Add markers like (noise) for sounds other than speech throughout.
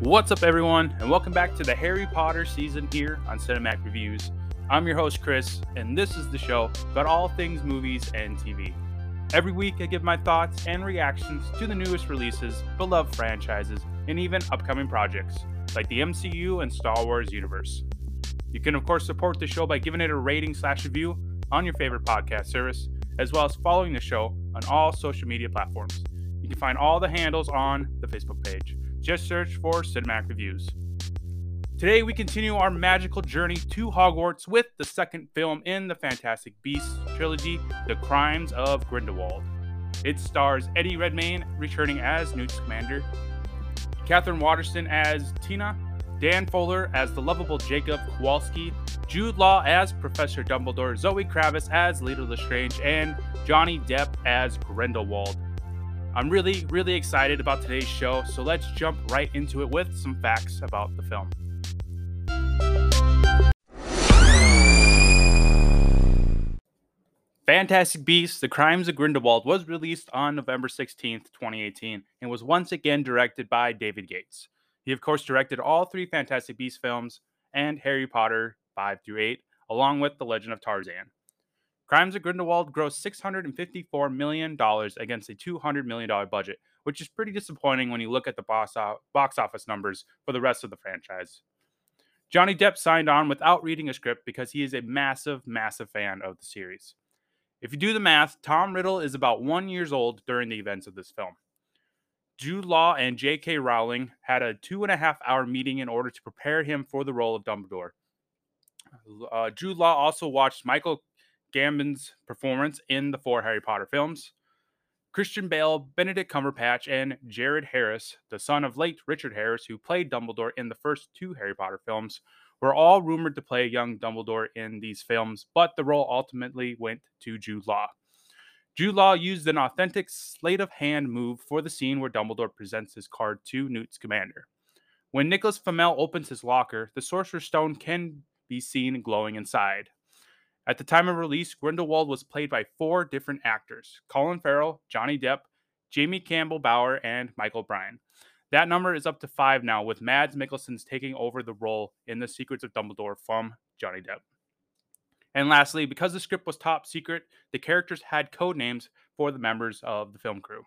What's up, everyone, and welcome back to the Harry Potter season here on Cinematic Reviews. I'm your host, Chris, and this is the show about all things movies and TV. Every week, I give my thoughts and reactions to the newest releases, beloved franchises, and even upcoming projects like the MCU and Star Wars universe. You can, of course, support the show by giving it a rating slash review on your favorite podcast service, as well as following the show on all social media platforms. You can find all the handles on the Facebook page. Just search for Cinematic Reviews. Today, we continue our magical journey to Hogwarts with the second film in the Fantastic Beasts trilogy, The Crimes of Grindelwald. It stars Eddie Redmayne returning as Newt Scamander, Katherine Waterston as Tina, Dan Fogler as the lovable Jacob Kowalski, Jude Law as Professor Dumbledore, Zoe Kravitz as Leta Lestrange, and Johnny Depp as Grindelwald. I'm really, really excited about today's show, so let's jump right into it with some facts about the film. Fantastic Beasts: The Crimes of Grindelwald was released on November 16th, 2018, and was once again directed by David Yates. He, of course, directed all three Fantastic Beasts films and Harry Potter 5 through 8, along with The Legend of Tarzan. Crimes of Grindelwald grossed $654 million against a $200 million budget, which is pretty disappointing when you look at the box, office numbers for the rest of the franchise. Johnny Depp signed on without reading a script because he is a massive, massive fan of the series. If you do the math, Tom Riddle is about one years old during the events of this film. Jude Law and J.K. Rowling had a two and a half hour meeting in order to prepare him for the role of Dumbledore. Uh, Jude Law also watched Michael Gambon's performance in the four Harry Potter films. Christian Bale, Benedict Cumberbatch, and Jared Harris, the son of late Richard Harris, who played Dumbledore in the first two Harry Potter films, were all rumored to play young Dumbledore in these films, but the role ultimately went to Jude Law. Jude Law used an authentic sleight of hand move for the scene where Dumbledore presents his card to Newt Scamander. When Nicholas Flamel opens his locker, the Sorcerer's Stone can be seen glowing inside. At the time of release, Grindelwald was played by four different actors Colin Farrell, Johnny Depp, Jamie Campbell Bower, and Michael Byrne. That number is up to five now, with Mads Mikkelsen's taking over the role in The Secrets of Dumbledore from Johnny Depp. And lastly, because the script was top secret, the characters had code names for the members of the film crew.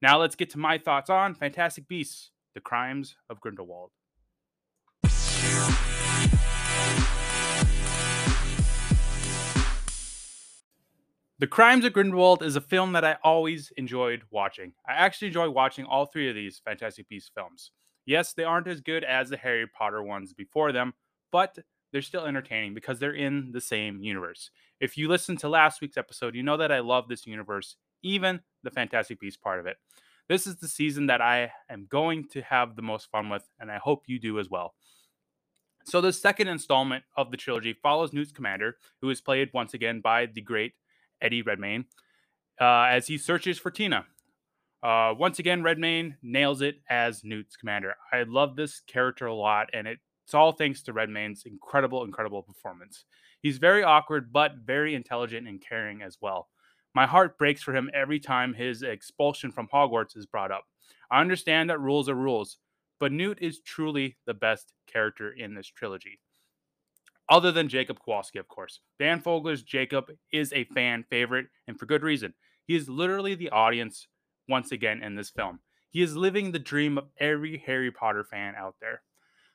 Now let's get to my thoughts on Fantastic Beasts: The Crimes of Grindelwald. The Crimes of Grindelwald is a film that I always enjoyed watching. I actually enjoy watching all three of these Fantastic Beasts films. Yes, they aren't as good as the Harry Potter ones before them, but they're still entertaining because they're in the same universe. If you listen to last week's episode, you know that I love this universe, even the Fantastic Beasts part of it. This is the season that I am going to have the most fun with, and I hope you do as well. So, the second installment of the trilogy follows Newt Scamander, who is played once again by the great Eddie Redmayne, uh, as he searches for Tina. Uh, once again, Redmayne nails it as Newt Scamander. I love this character a lot, and it's all thanks to Redmayne's incredible, incredible performance. He's very awkward, but very intelligent and caring as well. My heart breaks for him every time his expulsion from Hogwarts is brought up. I understand that rules are rules, but Newt is truly the best character in this trilogy other than Jacob Kowalski, of course. Dan Fogler's Jacob is a fan favorite, and for good reason. He is literally the audience once again in this film. He is living the dream of every Harry Potter fan out there.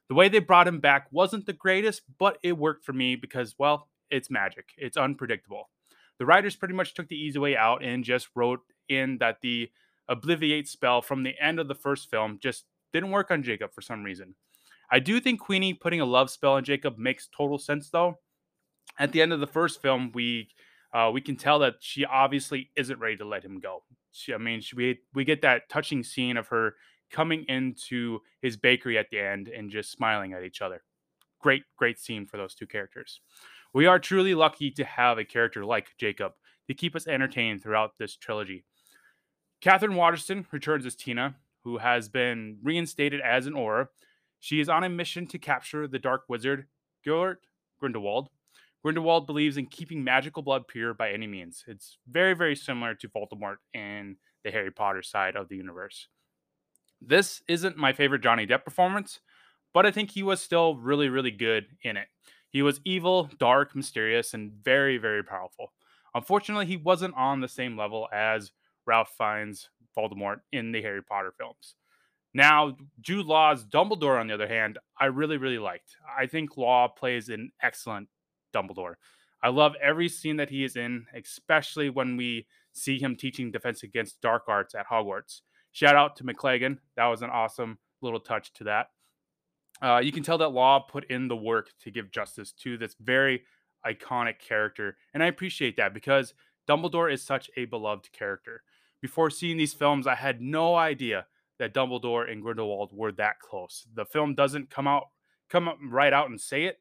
The way they brought him back wasn't the greatest, but it worked for me because, well, it's magic. It's unpredictable. The writers pretty much took the easy way out and just wrote in that the Obliviate spell from the end of the first film just didn't work on Jacob for some reason. I do think Queenie putting a love spell on Jacob makes total sense, though. At the end of the first film, we uh, we can tell that she obviously isn't ready to let him go. She, I mean, she, we we get that touching scene of her coming into his bakery at the end and just smiling at each other. Great, great scene for those two characters. We are truly lucky to have a character like Jacob to keep us entertained throughout this trilogy. Katherine Waterston returns as Tina, who has been reinstated as an Auror she is on a mission to capture the Dark Wizard, Gellert Grindelwald. Grindelwald believes in keeping magical blood pure by any means. It's very, very similar to Voldemort in the Harry Potter side of the universe. This isn't my favorite Johnny Depp performance, but I think he was still really, really good in it. He was evil, dark, mysterious, and very, very powerful. Unfortunately, he wasn't on the same level as Ralph Fiennes Voldemort in the Harry Potter films. Now, Jude Law's Dumbledore, on the other hand, I really, really liked. I think Law plays an excellent Dumbledore. I love every scene that he is in, especially when we see him teaching defense against dark arts at Hogwarts. Shout out to McLaggen. That was an awesome little touch to that. Uh, you can tell that Law put in the work to give justice to this very iconic character. And I appreciate that because Dumbledore is such a beloved character. Before seeing these films, I had no idea that Dumbledore and Grindelwald were that close. The film doesn't come out come right out and say it,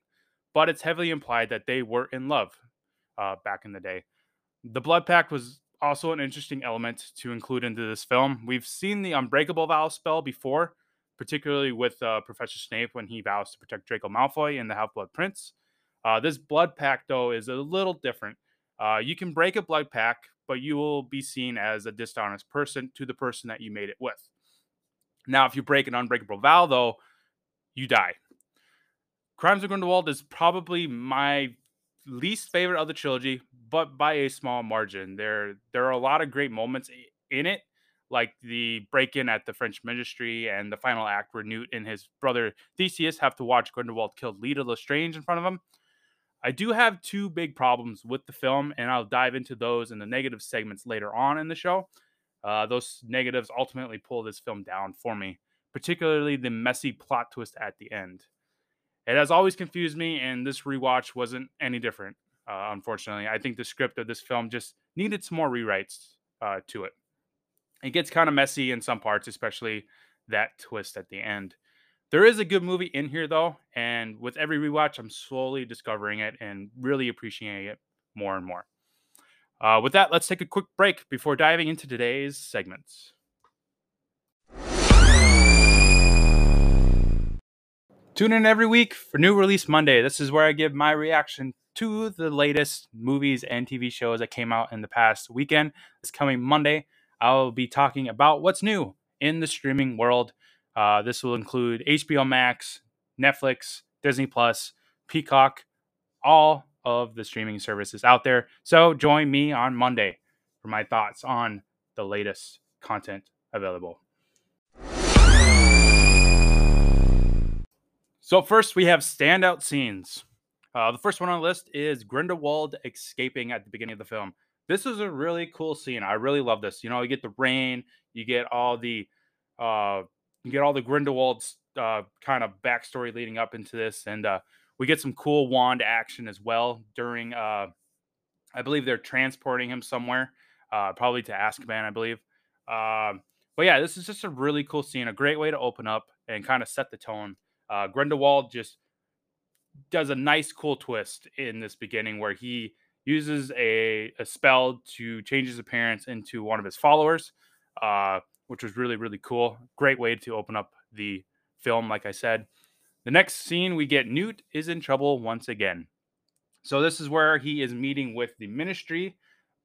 but it's heavily implied that they were in love uh, back in the day. The Blood Pact was also an interesting element to include into this film. We've seen the Unbreakable Vow spell before, particularly with uh, Professor Snape when he vows to protect Draco Malfoy in the Half Blood Prince. Uh, this blood pact, though, is a little different. Uh, you can break a blood pact, but you will be seen as a dishonest person to the person that you made it with. Now, if you break an unbreakable vow, though, you die. Crimes of Grindelwald is probably my least favorite of the trilogy, but by a small margin. There, there are a lot of great moments in it, like the break-in at the French Ministry and the final act where Newt and his brother Theseus have to watch Grindelwald kill Leta Lestrange in front of them. I do have two big problems with the film, and I'll dive into those in the negative segments later on in the show. Uh, those negatives ultimately pull this film down for me, particularly the messy plot twist at the end. It has always confused me, and this rewatch wasn't any different, uh, unfortunately. I think the script of this film just needed some more rewrites uh, to it. It gets kind of messy in some parts, especially that twist at the end. There is a good movie in here though, and with every rewatch, I'm slowly discovering it and really appreciating it more and more. Uh, with that, let's take a quick break before diving into today's segments. Tune in every week for New Release Monday. This is where I give my reaction to the latest movies and TV shows that came out in the past weekend. This coming Monday, I'll be talking about what's new in the streaming world uh, this will include HBO Max, Netflix, Disney Plus, Peacock, all of the streaming services out there. So join me on Monday for my thoughts on the latest content available. So, first, we have standout scenes. Uh, the first one on the list is Grindelwald escaping at the beginning of the film. This is a really cool scene. I really love this. You know, you get the rain, you get all the uh, you get all the Grindelwald's uh, kind of backstory leading up into this, and uh, we get some cool wand action as well during. Uh, I believe they're transporting him somewhere, uh, probably to Azkaban, I believe. Um, but yeah, this is just a really cool scene, a great way to open up and kind of set the tone. Uh, Grindelwald just does a nice, cool twist in this beginning where he uses a, a spell to change his appearance into one of his followers. Uh, which was really, really cool. Great way to open up the film, like I said. The next scene, we get Newt is in trouble once again. So, this is where he is meeting with the ministry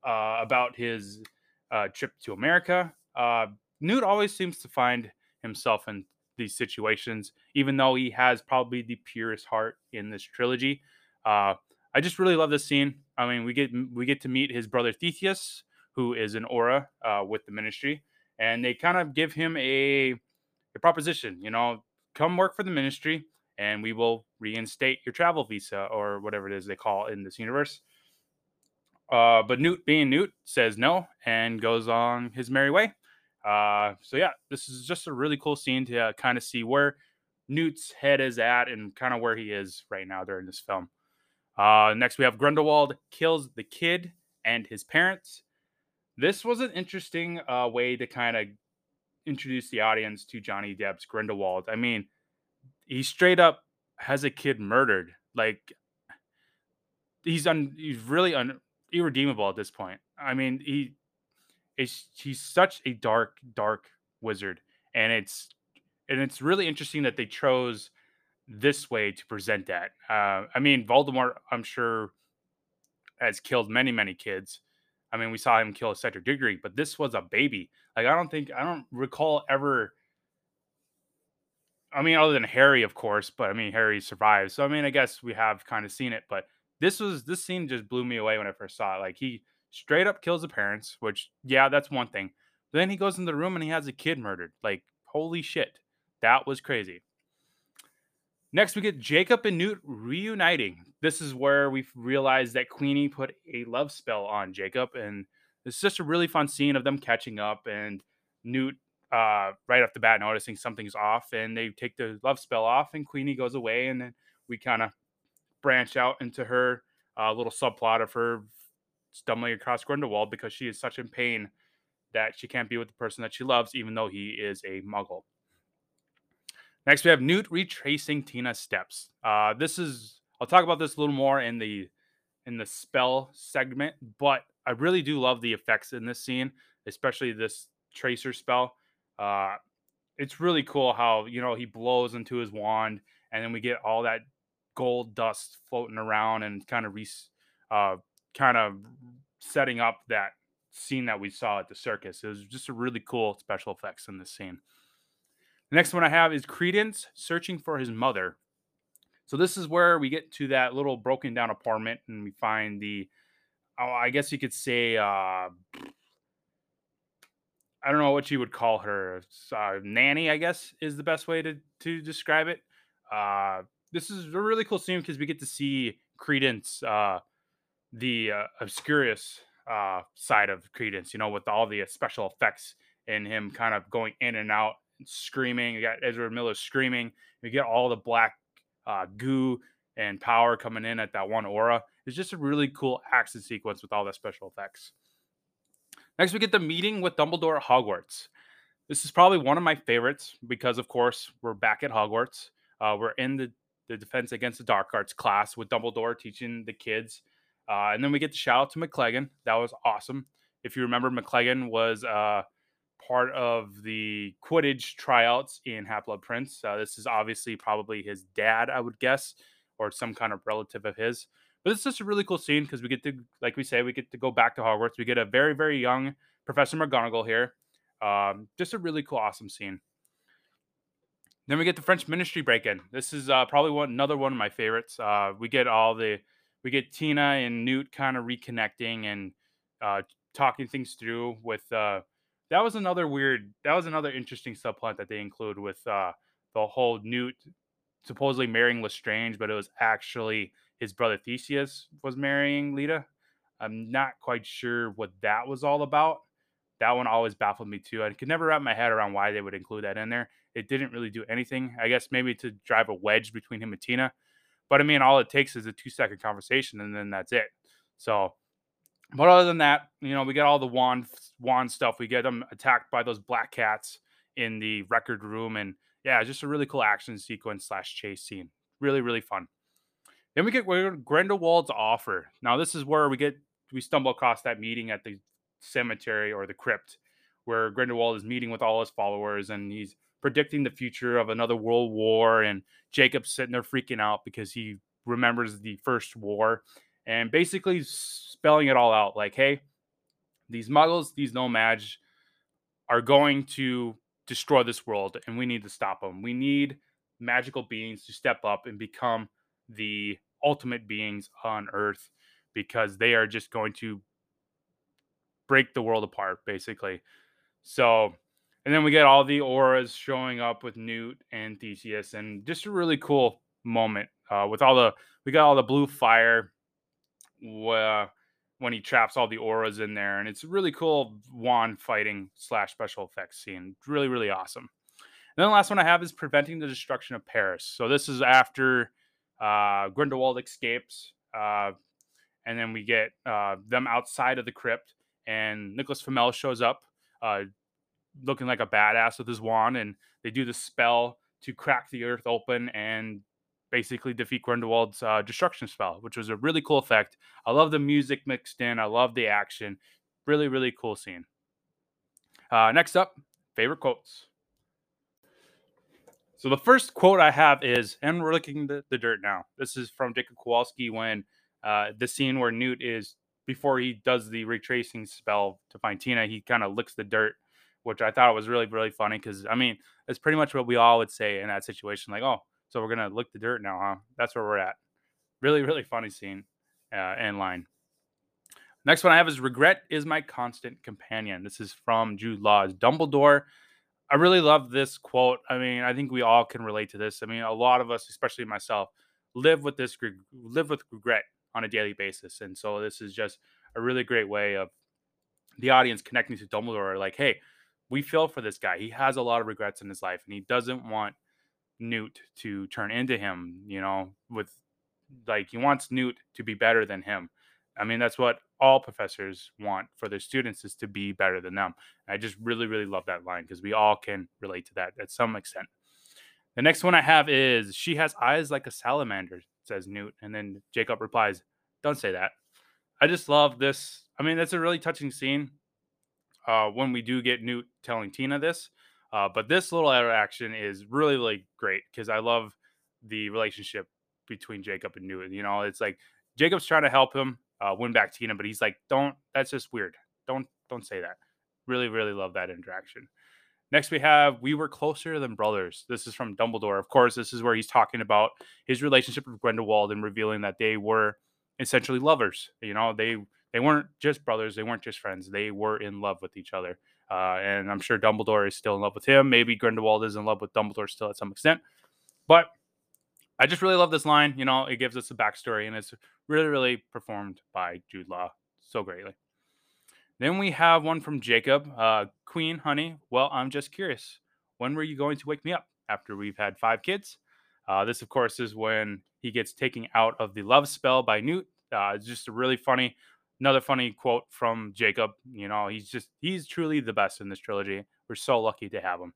uh, about his uh, trip to America. Uh, Newt always seems to find himself in these situations, even though he has probably the purest heart in this trilogy. Uh, I just really love this scene. I mean, we get we get to meet his brother Theseus, who is an Auror uh, with the ministry, and they kind of give him a, a proposition, you know, come work for the ministry and we will reinstate your travel visa or whatever it is they call in this universe. Uh, but Newt, being Newt, says no and goes on his merry way. Uh, so yeah, this is just a really cool scene to uh, kind of see where Newt's head is at and kind of where he is right now during this film. Uh, next, we have Grindelwald kills the kid and his parents. This was an interesting uh, way to kind of introduce the audience to Johnny Depp's Grindelwald. I mean, he straight up has a kid murdered. Like he's un he's really un irredeemable at this point. I mean, he is he's such a dark, dark wizard. And it's and it's really interesting that they chose this way to present that. Uh, I mean, Voldemort, I'm sure, has killed many, many kids. I mean, we saw him kill Cedric Diggory, but this was a baby. Like I don't think I don't recall ever I mean, other than Harry, of course, but I mean, Harry survives. So I mean, I guess we have kind of seen it, but this was this scene just blew me away when I first saw it. Like he straight up kills the parents, which yeah, that's one thing. But then he goes in the room and he has a kid murdered. Like holy shit, that was crazy. Next, we get Jacob and Newt reuniting. This is where we realize that Queenie put a love spell on Jacob, and it's just a really fun scene of them catching up and Newt uh, right off the bat noticing something's off, and they take the love spell off, and Queenie goes away, and then we kind of branch out into her uh, little subplot of her stumbling across Grindelwald because she is such in pain that she can't be with the person that she loves, even though he is a Muggle. Next, we have Newt retracing Tina's steps. Uh, this is I'll talk about this a little more in the in the spell segment, but I really do love the effects in this scene, especially this tracer spell. Uh, it's really cool how you know he blows into his wand, and then we get all that gold dust floating around and kind of re, uh, kind of setting up that scene that we saw at the circus. It was just a really cool special effects in this scene. The next one I have is Credence searching for his mother. So this is where we get to that little broken down apartment and we find the, oh, I guess you could say, uh, I don't know what you would call her, uh, nanny. I guess is the best way to to describe it. Uh, this is a really cool scene because we get to see Credence, uh, the uh, obscurious uh, side of Credence. You know, with all the special effects and him kind of going in and out screaming. You got Ezra Miller screaming. You get all the black uh, goo and power coming in at that one Auror. It's just a really cool action sequence with all the special effects. Next, we get the meeting with Dumbledore at Hogwarts. This is probably one of my favorites because, of course, we're back at Hogwarts. Uh, we're in the, the Defense Against the Dark Arts class with Dumbledore teaching the kids. Uh, and then we get the shout out to McLaggen. That was awesome. If you remember, McLaggen was uh, part of the Quidditch tryouts in Half Blood Prince. Uh, this is obviously probably his dad, I would guess, or some kind of relative of his. But it's just a really cool scene because we get to, like we say, we get to go back to Hogwarts. We get a very, very young Professor McGonagall here. Um, just a really cool, awesome scene. Then we get the French Ministry break-in. This is uh, probably one another one of my favorites. Uh, we get all the we get Tina and Newt kind of reconnecting and uh, talking things through with uh, that was another weird that was another interesting subplot that they include with uh the whole Newt supposedly marrying Lestrange, but it was actually his brother Theseus was marrying Leta. I'm not quite sure what that was all about. That one always baffled me too. I could never wrap my head around why they would include that in there. It didn't really do anything. I guess maybe to drive a wedge between him and Tina. But I mean, all it takes is a two second conversation and then that's it. So but other than that, you know, we get all the wand wand stuff. We get them attacked by those black cats in the record room, and yeah, just a really cool action sequence slash chase scene. Really, really fun. Then we get Grindelwald's offer. Now this is where we get we stumble across that meeting at the cemetery or the crypt, where Grindelwald is meeting with all his followers, and he's predicting the future of another world war. And Jacob's sitting there freaking out because he remembers the first war, and basically spelling it all out like, hey, these muggles, these nomads are going to destroy this world and we need to stop them. We need magical beings to step up and become the ultimate beings on earth because they are just going to break the world apart basically. So, and then we get all the Aurors showing up with Newt and Theseus and just a really cool moment uh, with all the we got all the blue fire uh, when he traps all the Aurors in there, and it's a really cool wand fighting slash special effects scene. Really, really awesome. And then the last one I have is preventing the destruction of Paris. So this is after uh, Grindelwald escapes, uh, and then we get uh, them outside of the crypt, and Nicholas Flamel shows up, uh, looking like a badass with his wand, and they do the spell to crack the earth open and basically defeat Grindelwald's uh, destruction spell, which was a really cool effect. I love the music mixed in. I love the action. Really, really cool scene. Uh, next up, favorite quotes. So the first quote I have is, and we're looking the, the dirt now. This is from Jacob Kowalski when uh, the scene where Newt is before he does the retracing spell to find Tina, he kind of licks the dirt which I thought was really really funny because I mean it's pretty much what we all would say in that situation. Like, oh, so we're gonna lick the dirt now, huh? That's where we're at. Really really funny scene uh, and line. Next one I have is regret is my constant companion. This is from Jude Law's Dumbledore. I really love this quote. I mean, I think we all can relate to this. I mean, a lot of us, especially myself, live with this live with regret on a daily basis, and so this is just a really great way of the audience connecting to Dumbledore. Like, hey, we feel for this guy. He has a lot of regrets in his life, and he doesn't want Newt to turn into him. You know, with like he wants Newt to be better than him. I mean, that's what all professors want for their students is to be better than them. I just really, really love that line because we all can relate to that at some extent. The next one I have is she has eyes like a salamander, says Newt. And then Jacob replies, Don't say that. I just love this. I mean, that's a really touching scene uh, when we do get Newt telling Tina this. Uh, but this little interaction is really, really great because I love the relationship between Jacob and Newt. You know, it's like Jacob's trying to help him uh, win back Tina, but he's like, "Don't. That's just weird. Don't don't say that." Really, really love that interaction. Next, we have We Were Closer Than Brothers. This is from Dumbledore. Of course, this is where he's talking about his relationship with Grindelwald and revealing that they were essentially lovers. You know, they they weren't just brothers, they weren't just friends, they were in love with each other. Uh, and I'm sure Dumbledore is still in love with him. Maybe Grindelwald is in love with Dumbledore still at some extent. But I just really love this line. You know, it gives us a backstory and it's really, really performed by Jude Law so greatly. Then we have one from Jacob. Uh, Queen, honey, well, I'm just curious. When were you going to wake me up after we've had five kids? Uh, this, of course, is when he gets taken out of the love spell by Newt. Uh, it's just a really funny, another funny quote from Jacob. You know, he's just, he's truly the best in this trilogy. We're so lucky to have him.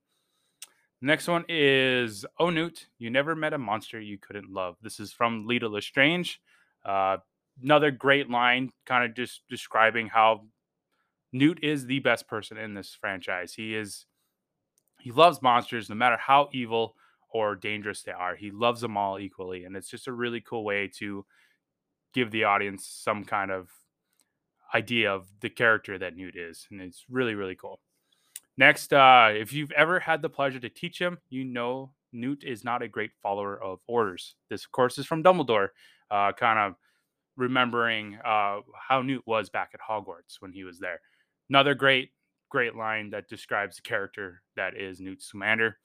Next one is Oh Newt, you never met a monster you couldn't love. This is from Leta Lestrange. Uh, another great line, kind of just describing how Newt is the best person in this franchise. He is he loves monsters no matter how evil or dangerous they are. He loves them all equally and it's just a really cool way to give the audience some kind of idea of the character that Newt is and it's really really cool. Next, uh, if you've ever had the pleasure to teach him, you know Newt is not a great follower of orders. This, of course, is from Dumbledore, uh, kind of remembering uh, how Newt was back at Hogwarts when he was there. Another great, great line that describes the character that is Newt Scamander.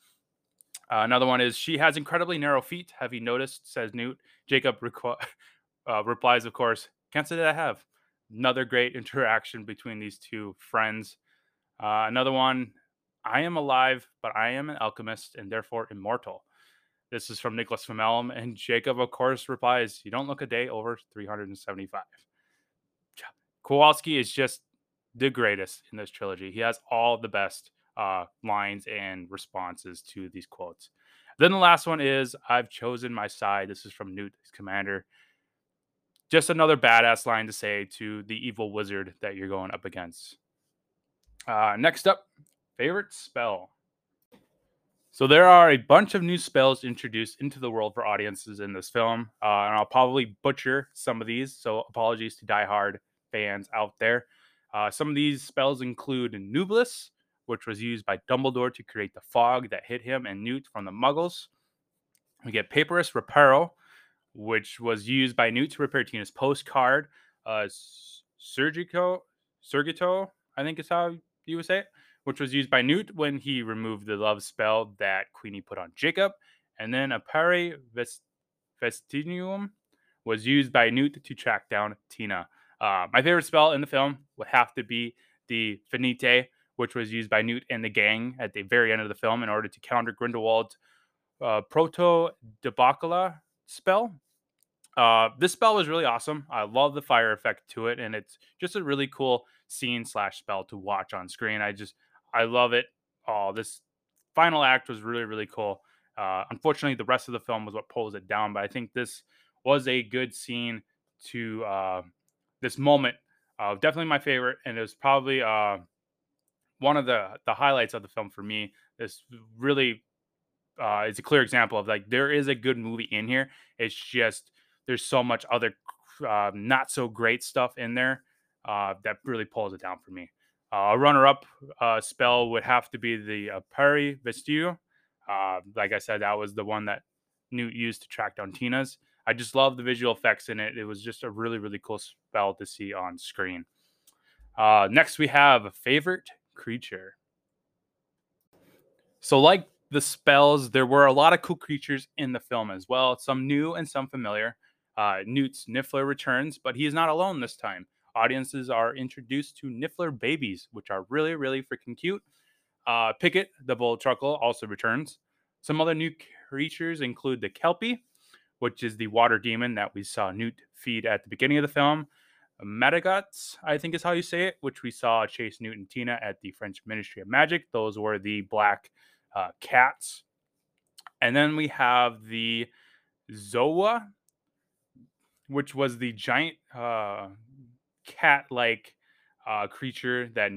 Uh, another one is she has incredibly narrow feet. Have you noticed? Says Newt. Jacob requ- (laughs) uh, replies, of course, can't say that I have. Another great (laughs) interaction between these two friends. Uh, another one, I am alive, but I am an alchemist and therefore immortal. This is from Nicholas Flamel, and Jacob, of course, replies, "You don't look a day over 375." Kowalski is just the greatest in this trilogy. He has all the best uh, lines and responses to these quotes. Then the last one is I've chosen my side. This is from Newt Scamander. Just another badass line to say to the evil wizard that you're going up against. Uh, next up, favorite spell. So there are a bunch of new spells introduced into the world for audiences in this film, uh, and I'll probably butcher some of these. So apologies to diehard fans out there. Uh, some of these spells include Nebulus, which was used by Dumbledore to create the fog that hit him and Newt from the Muggles. We get Papyrus Reparo, which was used by Newt to repair Tina's postcard. Uh, Surgico, Surgito, I think is how you would say it, which was used by Newt when he removed the love spell that Queenie put on Jacob. And then Appare Vest- Vestinium was used by Newt to track down Tina. Uh, my favorite spell in the film would have to be the Finite, which was used by Newt and the gang at the very end of the film in order to counter Grindelwald's uh, Proto Debacala spell. Uh, this spell was really awesome. I love the fire effect to it, and it's just a really cool scene slash spell to watch on screen. I just I love it. Oh, this final act was really really cool. Uh, unfortunately, the rest of the film was what pulls it down, but I think this was a good scene to uh, this moment. Uh, definitely my favorite, and it was probably uh, one of the the highlights of the film for me. This really uh, is a clear example of like there is a good movie in here. It's just there's so much other uh, not so great stuff in there uh, that really pulls it down for me. Uh, a runner-up uh, spell would have to be the uh, Pari Vestiu. Uh, like I said, that was the one that Newt used to track down Tina's. I just love the visual effects in it. It was just a really, really cool spell to see on screen. Uh, next, we have a favorite creature. So, like the spells, there were a lot of cool creatures in the film as well, some new and some familiar. Uh, Newt's Niffler returns, but he is not alone this time. Audiences are introduced to Niffler babies, which are really, really freaking cute. Uh, the Bowtruckle, also returns. Some other new creatures include the Kelpie, which is the water demon that we saw Newt feed at the beginning of the film. Metaguts, I think is how you say it, which we saw chase Newt and Tina at the French Ministry of Magic. Those were the black uh, cats. And then we have the Zoa, which was the giant uh, cat like uh, creature that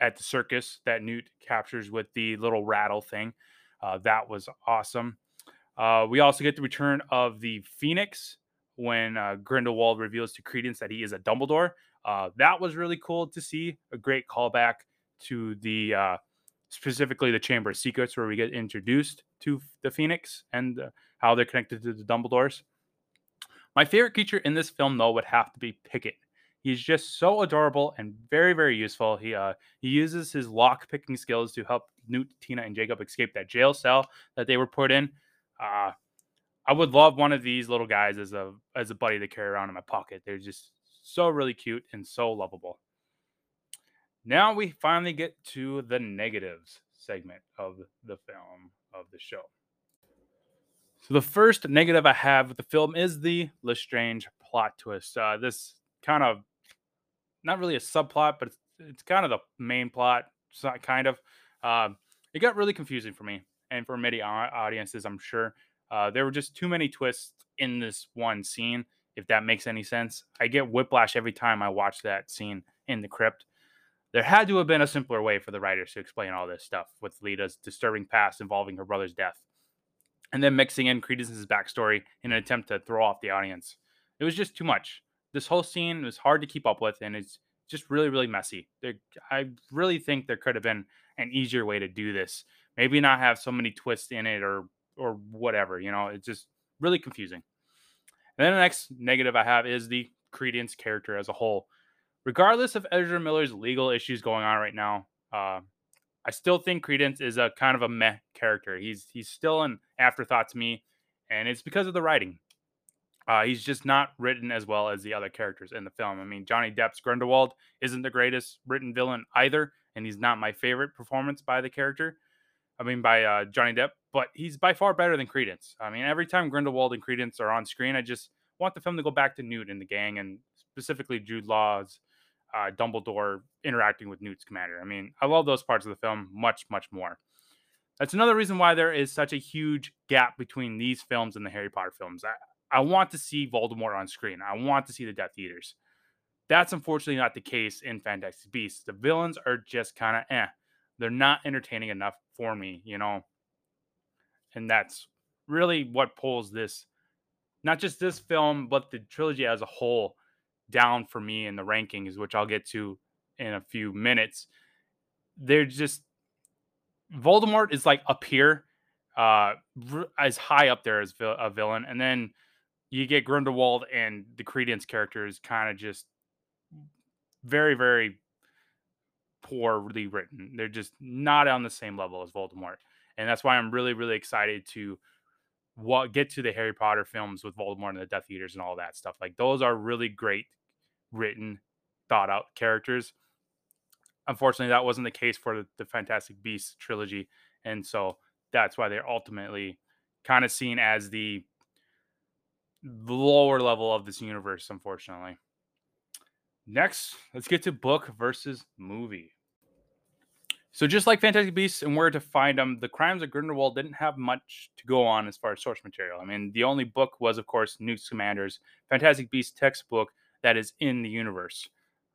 at the circus that Newt captures with the little rattle thing. Uh, that was awesome. Uh, we also get the return of the Phoenix when uh, Grindelwald reveals to Credence that he is a Dumbledore. Uh, that was really cool to see. A great callback to the uh, specifically the Chamber of Secrets, where we get introduced to the Phoenix and uh, how they're connected to the Dumbledores. My favorite creature in this film, though, would have to be Pickett. He's just so adorable and very, very useful. He uh, he uses his lock picking skills to help Newt, Tina, and Jacob escape that jail cell that they were put in. Uh, I would love one of these little guys as a as a buddy to carry around in my pocket. They're just so really cute and so lovable. Now we finally get to the negatives segment of the film of the show. So the first negative I have with the film is the Lestrange plot twist. Uh, this kind of not really a subplot, but it's, it's kind of the main plot. It's not kind of. Uh, it got really confusing for me and for many audiences, I'm sure. Uh, there were just too many twists in this one scene, if that makes any sense. I get whiplash every time I watch that scene in the crypt. There had to have been a simpler way for the writers to explain all this stuff with Leta's disturbing past involving her brother's death, and then mixing in Credence's backstory in an attempt to throw off the audience. It was just too much. This whole scene was hard to keep up with, and it's just really, really messy. There, I really think there could have been an easier way to do this. Maybe not have so many twists in it, or or whatever. You know, it's just really confusing. And then the next negative I have is the Credence character as a whole regardless of Ezra Miller's legal issues going on right now, uh, I still think Credence is a kind of a meh character. He's he's still an afterthought to me, and it's because of the writing. Uh, he's just not written as well as the other characters in the film. I mean, Johnny Depp's Grindelwald isn't the greatest written villain either, and he's not my favorite performance by the character. I mean, by uh, Johnny Depp, but he's by far better than Credence. I mean, every time Grindelwald and Credence are on screen, I just want the film to go back to Newt and the gang, and specifically Jude Law's uh, Dumbledore interacting with Newt Scamander. I mean, I love those parts of the film much, much more. That's another reason why there is such a huge gap between these films and the Harry Potter films. I, I want to see Voldemort on screen. I want to see the Death Eaters. That's unfortunately not the case in Fantastic Beasts. The villains are just kind of eh. They're not entertaining enough for me, you know. And that's really what pulls this, not just this film, but the trilogy as a whole down for me in the rankings, which I'll get to in a few minutes. They're just Voldemort is like up here, uh, as high up there as a villain, and then you get Grindelwald and the Credence characters kind of just very, very poorly written. They're just not on the same level as Voldemort, and that's why I'm really, really excited to what get to the Harry Potter films with Voldemort and the Death Eaters and all that stuff. Like those are really great written, thought out characters. Unfortunately, that wasn't the case for the, Fantastic Beasts trilogy, and so that's why they're ultimately kind of seen as the lower level of this universe, unfortunately. Next, let's get to book versus movie. So, just like Fantastic Beasts and Where to Find Them, The Crimes of Grindelwald didn't have much to go on as far as source material. I mean, the only book was, of course, Newt Scamander's Fantastic Beasts textbook that is in the universe.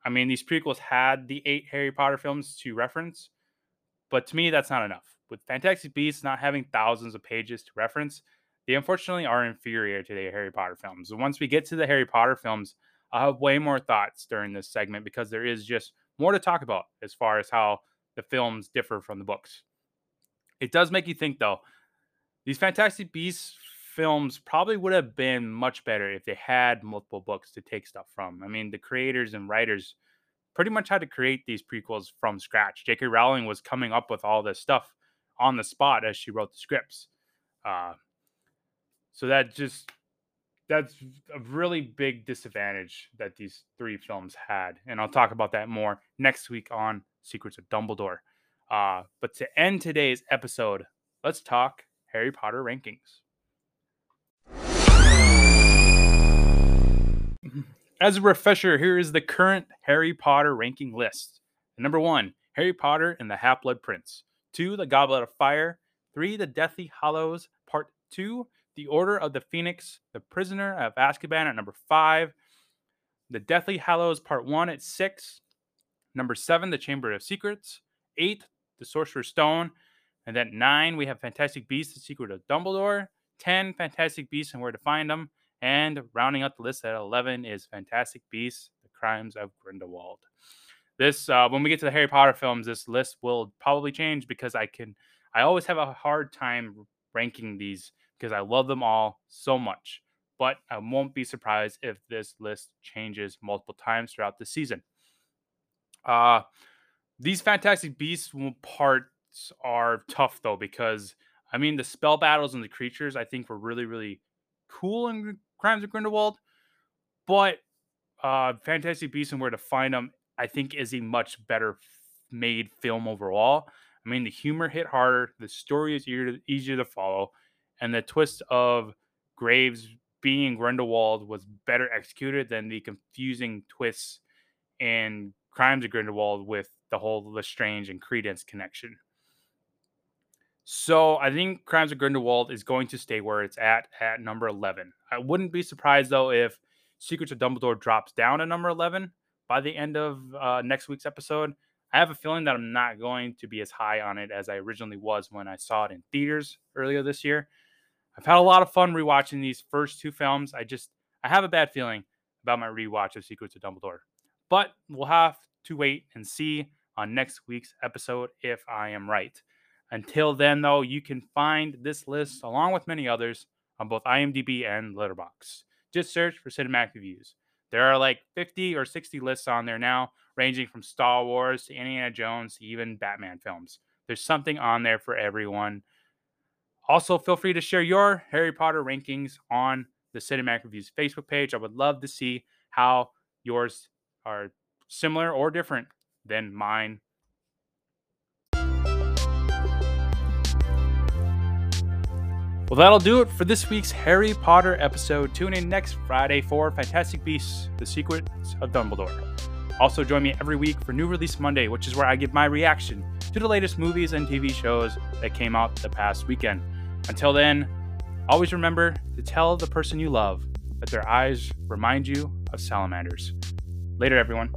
I mean, these prequels had the eight Harry Potter films to reference, but to me, that's not enough. With Fantastic Beasts not having thousands of pages to reference, they unfortunately are inferior to the Harry Potter films. And once we get to the Harry Potter films, I'll have way more thoughts during this segment because there is just more to talk about as far as how the films differ from the books. It does make you think, though. These Fantastic Beasts films probably would have been much better if they had multiple books to take stuff from. I mean, the creators and writers pretty much had to create these prequels from scratch. J.K. Rowling was coming up with all this stuff on the spot as she wrote the scripts. Uh, so that just that's a really big disadvantage that these three films had, and I'll talk about that more next week on Secrets of Dumbledore. Uh, but to end today's episode, let's talk Harry Potter rankings. As a refresher, here is the current Harry Potter ranking list. Number one, Harry Potter and the Half Blood Prince. Two, The Goblet of Fire. Three, The Deathly Hallows Part Two. The Order of the Phoenix, The Prisoner of Azkaban at number five. The Deathly Hallows Part One at six. Number seven, The Chamber of Secrets. Eight, The Sorcerer's Stone. And then nine, we have Fantastic Beasts, The Secret of Dumbledore. 10, Fantastic Beasts and Where to Find Them. And rounding out the list at 11 is Fantastic Beasts, The Crimes of Grindelwald. This, uh, when we get to the Harry Potter films, this list will probably change because I can, I always have a hard time ranking these because I love them all so much. But I won't be surprised if this list changes multiple times throughout the season. Uh, these Fantastic Beasts parts are tough though because I mean the spell battles and the creatures I think were really really cool in Crimes of Grindelwald, but uh, Fantastic Beasts and Where to Find Them I think is a much better made film overall. I mean the humor hit harder, the story is easier to, easier to follow, and the twist of Graves being Grindelwald was better executed than the confusing twists in Crimes of Grindelwald with the whole Lestrange and Credence connection. So I think Crimes of Grindelwald is going to stay where it's at at number 11. I wouldn't be surprised though if Secrets of Dumbledore drops down to number 11 by the end of uh, next week's episode. I have a feeling that I'm not going to be as high on it as I originally was when I saw it in theaters earlier this year. I've had a lot of fun rewatching these first two films. I just I have a bad feeling about my rewatch of Secrets of Dumbledore. But we'll have to wait and see on next week's episode if I am right. Until then, though, you can find this list along with many others on both IMDb and Letterboxd. Just search for Cinematic Reviews. There are like 50 or 60 lists on there now, ranging from Star Wars to Indiana Jones to even Batman films. There's something on there for everyone. Also, feel free to share your Harry Potter rankings on the Cinematic Reviews Facebook page. I would love to see how yours are similar or different than mine. Well, that'll do it for this week's Harry Potter episode. Tune in next Friday for Fantastic Beasts The Secrets of Dumbledore. Also, join me every week for New Release Monday, which is where I give my reaction to the latest movies and TV shows that came out the past weekend. Until then, always remember to tell the person you love that their eyes remind you of salamanders. Later, everyone.